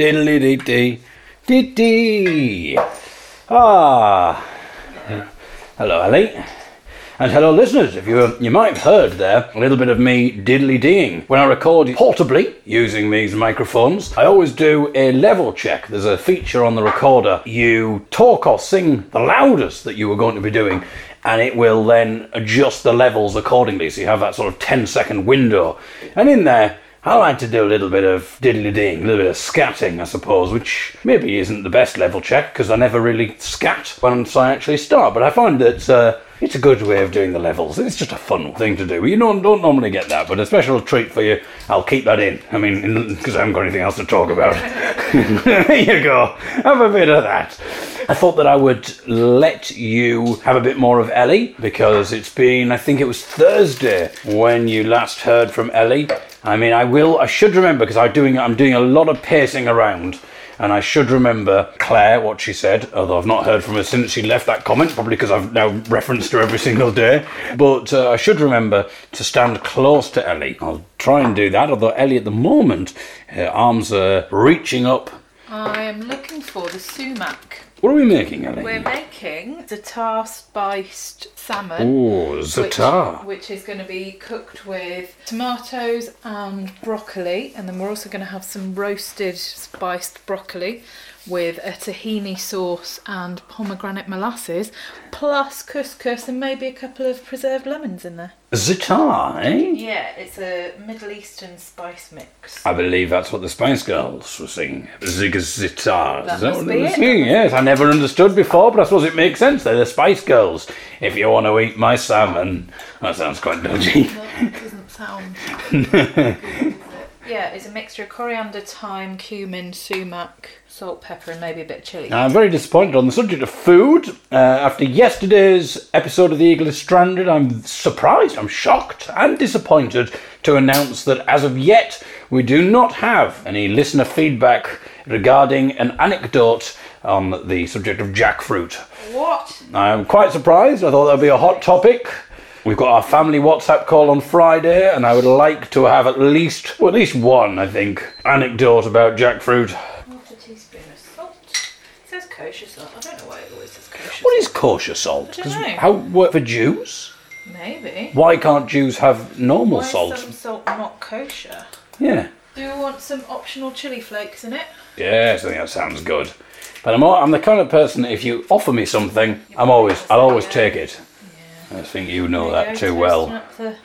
Diddly dee dee. Dee dee. Ah. Hello, Ellie. And hello, listeners. If you you might have heard there a little bit of me diddly deeing when I record portably using these microphones. I always do a level check. There's a feature on the recorder. You talk or sing the loudest that you were going to be doing, and it will then adjust the levels accordingly. So you have that sort of 10 second window. And in there, I like to do a little bit of diddly ding, a little bit of scatting, I suppose, which maybe isn't the best level check because I never really scat once I actually start. But I find that uh, it's a good way of doing the levels. It's just a fun thing to do. You don't, don't normally get that, but a special treat for you. I'll keep that in. I mean, because I haven't got anything else to talk about. there you go. Have a bit of that. I thought that I would let you have a bit more of Ellie because it's been, I think it was Thursday when you last heard from Ellie. I mean, I will, I should remember because I'm doing, I'm doing a lot of pacing around. And I should remember Claire, what she said, although I've not heard from her since she left that comment, probably because I've now referenced her every single day. But uh, I should remember to stand close to Ellie. I'll try and do that, although Ellie at the moment, her arms are reaching up. I am looking for the sumac. What are we making, Ellie? We're making za'atar spiced salmon. Oh, which- Which, is going to be cooked with tomatoes and broccoli, and then we're also going to have some roasted spiced broccoli with a tahini sauce and pomegranate molasses, plus couscous and maybe a couple of preserved lemons in there. Za'atar, eh? Yeah, it's a Middle Eastern spice mix. I believe that's what the Spice Girls were singing. Zigazzitar. That Is that must what be they were it. singing? Yes, I never understood before, but I suppose it makes sense. They're the Spice Girls. If you want to eat my salmon, that sounds quite dodgy. That doesn't sound. good, does it? yeah, it's a mixture of coriander, thyme, cumin, sumac, salt, pepper, and maybe a bit of chili. I'm very disappointed on the subject of food. Uh, after yesterday's episode of The Eagle is Stranded, I'm surprised, I'm shocked, and disappointed to announce that as of yet, we do not have any listener feedback regarding an anecdote on the subject of jackfruit. What? I'm quite surprised. I thought that would be a hot topic. We've got our family WhatsApp call on Friday, and I would like to have at least, well, at least one, I think, anecdote about jackfruit. Half a teaspoon of salt. It says kosher salt. I don't know why it always says kosher What is kosher salt? I don't know. How what, for Jews? Maybe. Why can't Jews have normal Why salt? is some salt not kosher? Yeah. Do you want some optional chili flakes in it? Yes, I think that sounds good. But I'm, al- I'm the kind of person if you offer me something, I'm always I'll always take it. I think you know that too well. the-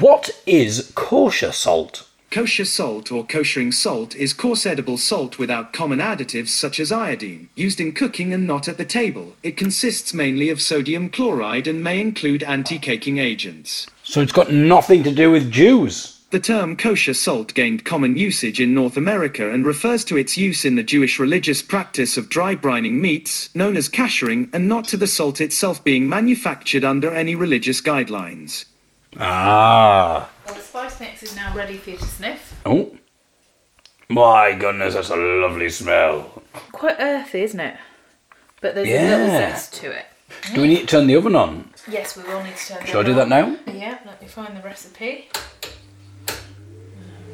What is kosher salt? Kosher salt or koshering salt is coarse edible salt without common additives such as iodine, used in cooking and not at the table. It consists mainly of sodium chloride and may include anti-caking agents. So it's got nothing to do with Jews. The term kosher salt gained common usage in North America and refers to its use in the Jewish religious practice of dry brining meats, known as kashering, and not to the salt itself being manufactured under any religious guidelines. Ah. Well, the spice mix is now ready for you to sniff. Oh. My goodness, that's a lovely smell. Quite earthy, isn't it? But there's a little zest to it. Do we need to turn the oven on? Yes, we will need to turn the Shall I do oven that now? Yeah, let me find the recipe.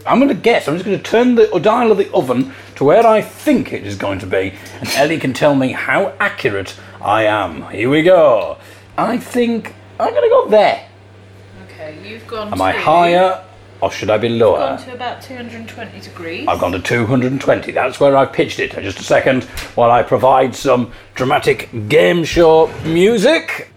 I'm going to guess. I'm just going to turn the dial of the oven to where I think it is going to be, and Ellie can tell me how accurate I am. Here we go. I think I'm going to go there. Okay, you've gone Am to... I higher or should I be lower? I've gone to about 220 degrees. I've gone to 220. That's where I've pitched it. Just a second while I provide some dramatic game show music.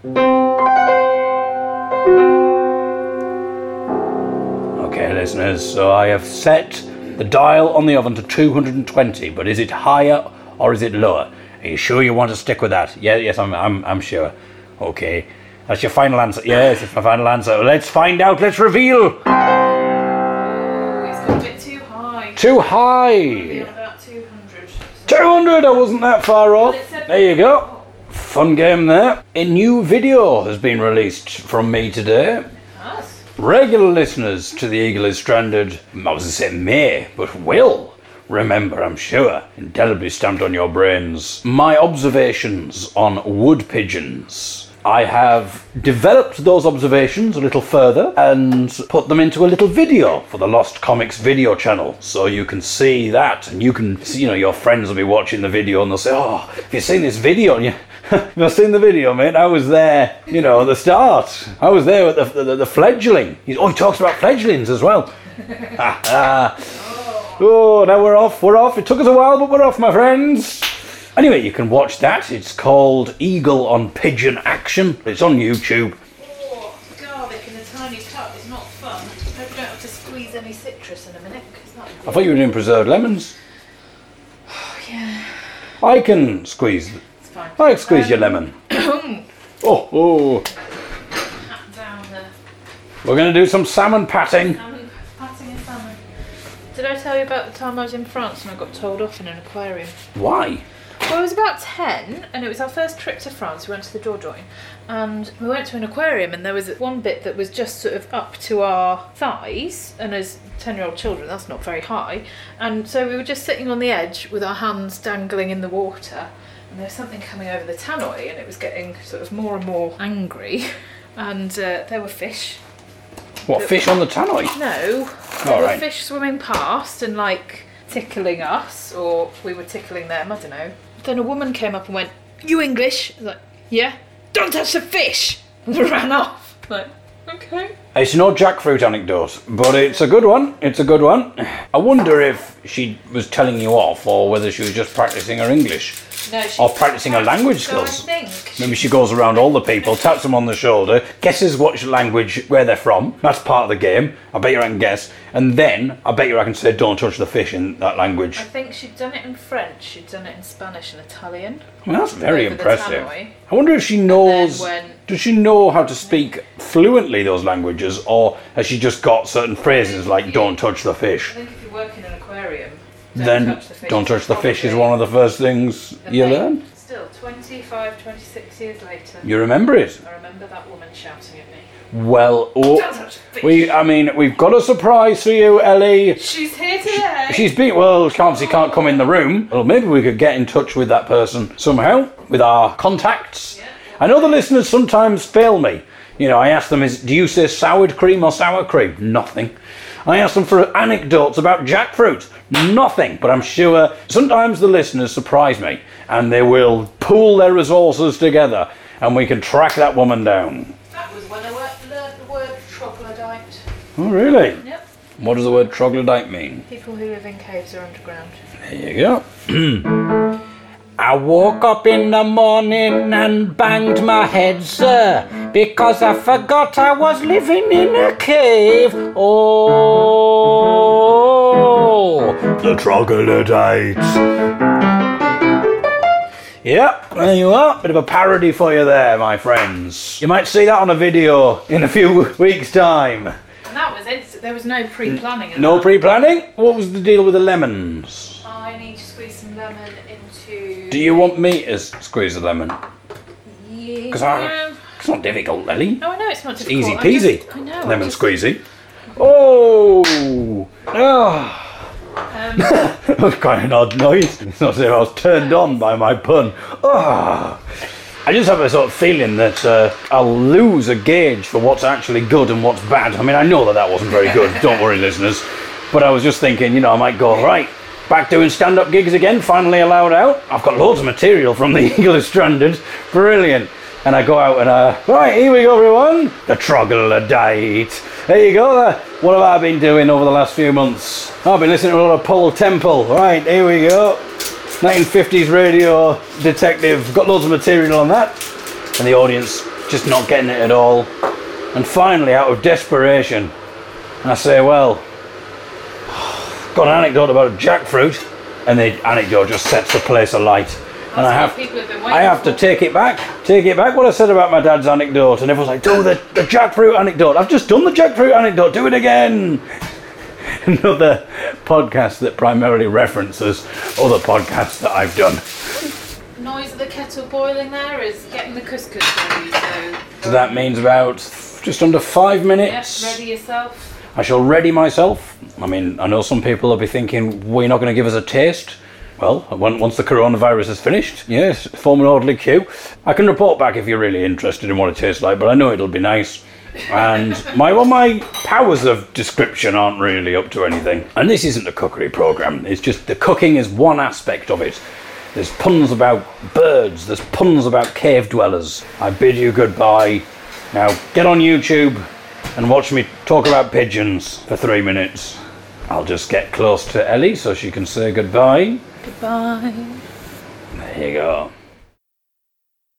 Listeners, so I have set the dial on the oven to 220, but is it higher or is it lower? Are you sure you want to stick with that? Yeah, yes, I'm, I'm, I'm sure. Okay, that's your final answer. Yes, it's my final answer. Let's find out. Let's reveal. It's a bit too high. Too high. About 200. 200, I wasn't that far off. There you go. Fun game there. A new video has been released from me today. Us. Regular listeners to The Eagle is Stranded, I was going may, but will remember, I'm sure, indelibly stamped on your brains, my observations on wood pigeons. I have developed those observations a little further and put them into a little video for the Lost Comics video channel. So you can see that and you can see, you know, your friends will be watching the video and they'll say, Oh, have you seen this video? And you, You've seen the video, mate. I was there, you know, at the start. I was there at the, the, the fledgling. He's, oh, he talks about fledglings as well. ah, ah. Oh, now we're off. We're off. It took us a while, but we're off, my friends. Anyway, you can watch that. It's called Eagle on Pigeon Action. It's on YouTube. Oh, garlic in a tiny cup is not fun. Hope you don't have to squeeze any citrus in a minute. I thought you were doing preserved lemons. yeah, I can squeeze. it's fine. I can squeeze your Um, lemon. Oh, oh. Down the We're going to do some salmon patting. salmon, patting a salmon. Did I tell you about the time I was in France and I got told off in an aquarium? Why? Well, I was about 10 and it was our first trip to France. We went to the Dordogne and we went to an aquarium and there was one bit that was just sort of up to our thighs and as 10 year old children that's not very high and so we were just sitting on the edge with our hands dangling in the water and there was something coming over the tannoy and it was getting sort of more and more angry and uh, there were fish What, fish on the tannoy? no, there were fish swimming past and like tickling us, or we were tickling them. I don't know. Then a woman came up and went, "You English?" I was like, "Yeah." Don't touch the fish. And ran off. Like, okay. It's no jackfruit anecdote, but it's a good one. It's a good one. I wonder if she was telling you off or whether she was just practicing her English. No, she Or practicing her language so skills. I think. Maybe she goes around all the people, taps them on the shoulder, guesses what language, where they're from. That's part of the game. I bet you I can guess. And then I bet you I can say, don't touch the fish in that language. I think she'd done it in French. She'd done it in Spanish and Italian. Well, that's very over the impressive. tannoy. I wonder if she knows. when- Does she know how to speak fluently those languages, or has she just got certain phrases like "don't touch the fish"? I fish"? think if you work in an aquarium, don't Then touch the fish "don't touch the fish" is one of the first things you main- learn. Still, 25, 26 years later, You remember it. I remember that woman shouting at me. Well, oh, touch the fish. we. I mean, we've got a surprise for you, Ellie. She's here today. She's been well. She obviously can't come in the room. Well, maybe we could get in touch with that person somehow with our contacts. Yeah. I know the listeners sometimes fail me. You know, I ask them, "Is do you say soured cream or sour cream?" Nothing. I ask them for anecdotes about jackfruit. Nothing. But I'm sure sometimes the listeners surprise me, and they will pool their resources together, and we can track that woman down. That was when I learned the word troglodyte. Oh, really? Yep. What does the word troglodyte mean? People who live in caves or underground. There you go. I woke up in the morning and banged my head, sir, because I forgot I was living in a cave. Oh, the troglodytes. Yep, there you are. Bit of a parody for you there, my friends. You might see that on a video in a few weeks' time. And that was it. There was no pre-planning. in No that. pre-planning? What was the deal with the lemons? I need to squeeze some lemon into. Do you want me to squeeze the lemon? Yeah. 'Cause I- It's not difficult, Lily. No, I know it's not It's difficult. easy I'm peasy. just- I know. I'm Lemon just- squeezy. Oh! Oh! Um, that was quite an odd noise. It's not as if I was turned on by my pun. Oh! I just have a sort of feeling that uh, I'll lose a gauge for what's actually good and what's bad. I mean, I know that that wasn't very good. Don't worry, listeners. But I was just thinking, you know, I might go right back doing stand-up gigs again. Finally allowed out. I've got loads of material from the Eagle is Stranded. Brilliant. And I go out and uh, right here we go, everyone. The troglodyte. There you go. Uh, what have I been doing over the last few months? I've been listening to a lot of Paul Temple. Right here we go. 1950s radio detective. Got loads of material on that. And the audience just not getting it at all. And finally, out of desperation, I say, well, got an anecdote about a jackfruit. And the anecdote just sets the place alight. And I have, what people have been waiting I have to take it back. Take it back what I said about my dad's anecdote. And everyone's like, do the, the jackfruit anecdote. I've just done the jackfruit anecdote. Do it again. Another podcast that primarily references other podcasts that I've done. noise of the kettle boiling there is getting the couscous ready. So. So that means about just under five Yep, minutes. ready yourself. I shall ready myself. I mean, I know some people will be thinking, we're not going to give us a taste. Well, when, once the coronavirus is finished, yes, form an orderly queue. I can report back if you're really interested in what it tastes like, but I know it'll be nice. And my well, my powers of description aren't really up to anything. And this isn't a cookery program. It's just the cooking is one aspect of it. There's puns about birds. There's puns about cave dwellers. I bid you goodbye. Now get on YouTube and watch me talk about pigeons for three minutes. I'll just get close to Ellie so she can say goodbye. Goodbye. There you go.